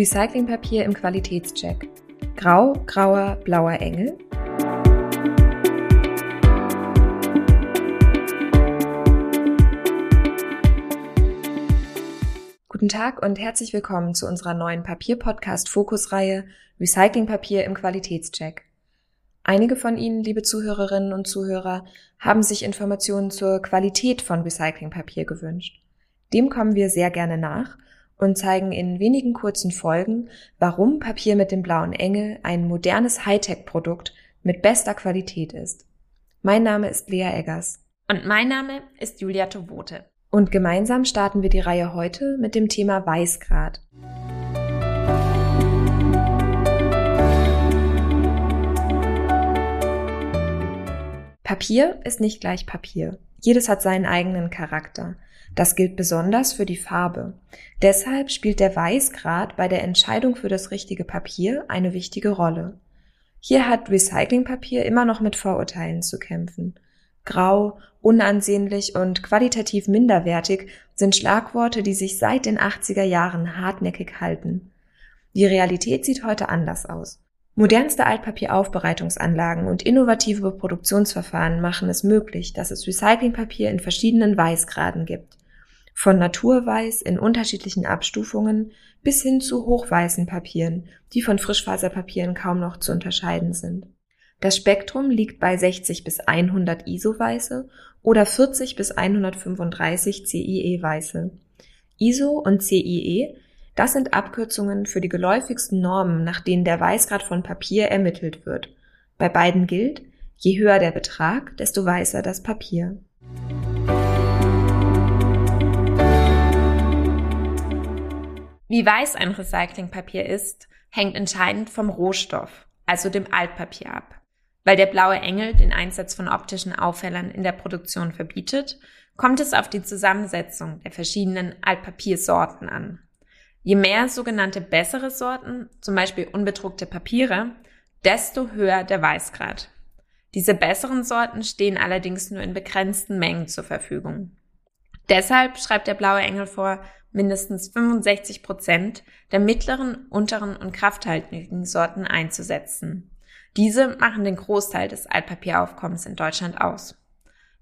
Recyclingpapier im Qualitätscheck. Grau, grauer, blauer Engel. Guten Tag und herzlich willkommen zu unserer neuen Papier-Podcast-Fokusreihe Recyclingpapier im Qualitätscheck. Einige von Ihnen, liebe Zuhörerinnen und Zuhörer, haben sich Informationen zur Qualität von Recyclingpapier gewünscht. Dem kommen wir sehr gerne nach und zeigen in wenigen kurzen Folgen, warum Papier mit dem blauen Engel ein modernes Hightech-Produkt mit bester Qualität ist. Mein Name ist Lea Eggers. Und mein Name ist Julia Tovote. Und gemeinsam starten wir die Reihe heute mit dem Thema Weißgrad. Papier ist nicht gleich Papier. Jedes hat seinen eigenen Charakter. Das gilt besonders für die Farbe. Deshalb spielt der Weißgrad bei der Entscheidung für das richtige Papier eine wichtige Rolle. Hier hat Recyclingpapier immer noch mit Vorurteilen zu kämpfen. Grau, unansehnlich und qualitativ minderwertig sind Schlagworte, die sich seit den 80er Jahren hartnäckig halten. Die Realität sieht heute anders aus. Modernste Altpapieraufbereitungsanlagen und innovative Produktionsverfahren machen es möglich, dass es Recyclingpapier in verschiedenen Weißgraden gibt. Von Naturweiß in unterschiedlichen Abstufungen bis hin zu hochweißen Papieren, die von Frischfaserpapieren kaum noch zu unterscheiden sind. Das Spektrum liegt bei 60 bis 100 ISO-Weiße oder 40 bis 135 CIE-Weiße. ISO und CIE, das sind Abkürzungen für die geläufigsten Normen, nach denen der Weißgrad von Papier ermittelt wird. Bei beiden gilt, je höher der Betrag, desto weißer das Papier. Wie weiß ein Recyclingpapier ist, hängt entscheidend vom Rohstoff, also dem Altpapier ab. Weil der blaue Engel den Einsatz von optischen Auffällern in der Produktion verbietet, kommt es auf die Zusammensetzung der verschiedenen Altpapiersorten an. Je mehr sogenannte bessere Sorten, zum Beispiel unbedruckte Papiere, desto höher der Weißgrad. Diese besseren Sorten stehen allerdings nur in begrenzten Mengen zur Verfügung. Deshalb schreibt der blaue Engel vor, mindestens 65 Prozent der mittleren, unteren und krafthaltigen Sorten einzusetzen. Diese machen den Großteil des Altpapieraufkommens in Deutschland aus.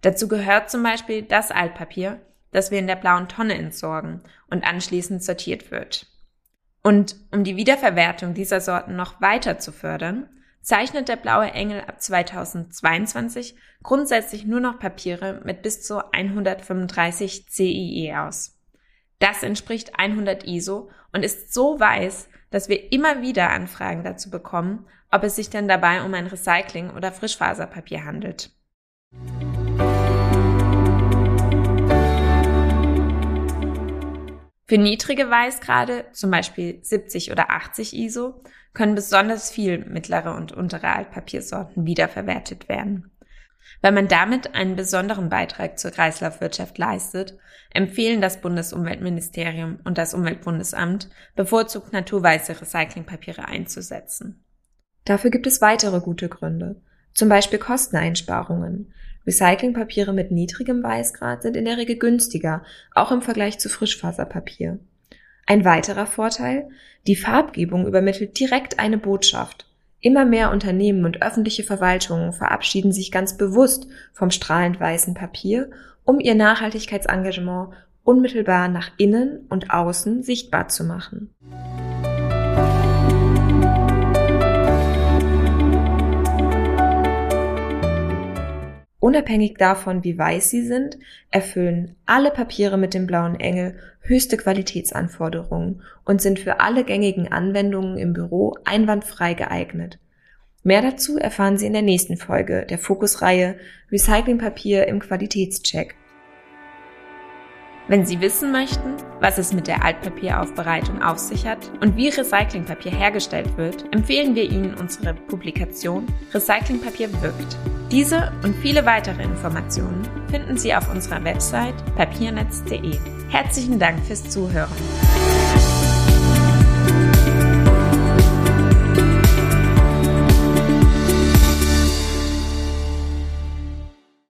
Dazu gehört zum Beispiel das Altpapier, das wir in der blauen Tonne entsorgen und anschließend sortiert wird. Und um die Wiederverwertung dieser Sorten noch weiter zu fördern, zeichnet der blaue Engel ab 2022 grundsätzlich nur noch Papiere mit bis zu 135 CIE aus. Das entspricht 100 ISO und ist so weiß, dass wir immer wieder Anfragen dazu bekommen, ob es sich denn dabei um ein Recycling- oder Frischfaserpapier handelt. Für niedrige Weißgrade, zum Beispiel 70 oder 80 ISO, können besonders viel mittlere und untere Altpapiersorten wiederverwertet werden. Weil man damit einen besonderen Beitrag zur Kreislaufwirtschaft leistet, empfehlen das Bundesumweltministerium und das Umweltbundesamt, bevorzugt naturweiße Recyclingpapiere einzusetzen. Dafür gibt es weitere gute Gründe, zum Beispiel Kosteneinsparungen. Recyclingpapiere mit niedrigem Weißgrad sind in der Regel günstiger, auch im Vergleich zu Frischfaserpapier. Ein weiterer Vorteil, die Farbgebung übermittelt direkt eine Botschaft. Immer mehr Unternehmen und öffentliche Verwaltungen verabschieden sich ganz bewusst vom strahlend weißen Papier, um ihr Nachhaltigkeitsengagement unmittelbar nach innen und außen sichtbar zu machen. Unabhängig davon, wie weiß sie sind, erfüllen alle Papiere mit dem blauen Engel höchste Qualitätsanforderungen und sind für alle gängigen Anwendungen im Büro einwandfrei geeignet. Mehr dazu erfahren Sie in der nächsten Folge der Fokusreihe Recyclingpapier im Qualitätscheck. Wenn Sie wissen möchten, was es mit der Altpapieraufbereitung auf sich hat und wie Recyclingpapier hergestellt wird, empfehlen wir Ihnen unsere Publikation Recyclingpapier wirkt. Diese und viele weitere Informationen finden Sie auf unserer Website papiernetz.de. Herzlichen Dank fürs Zuhören.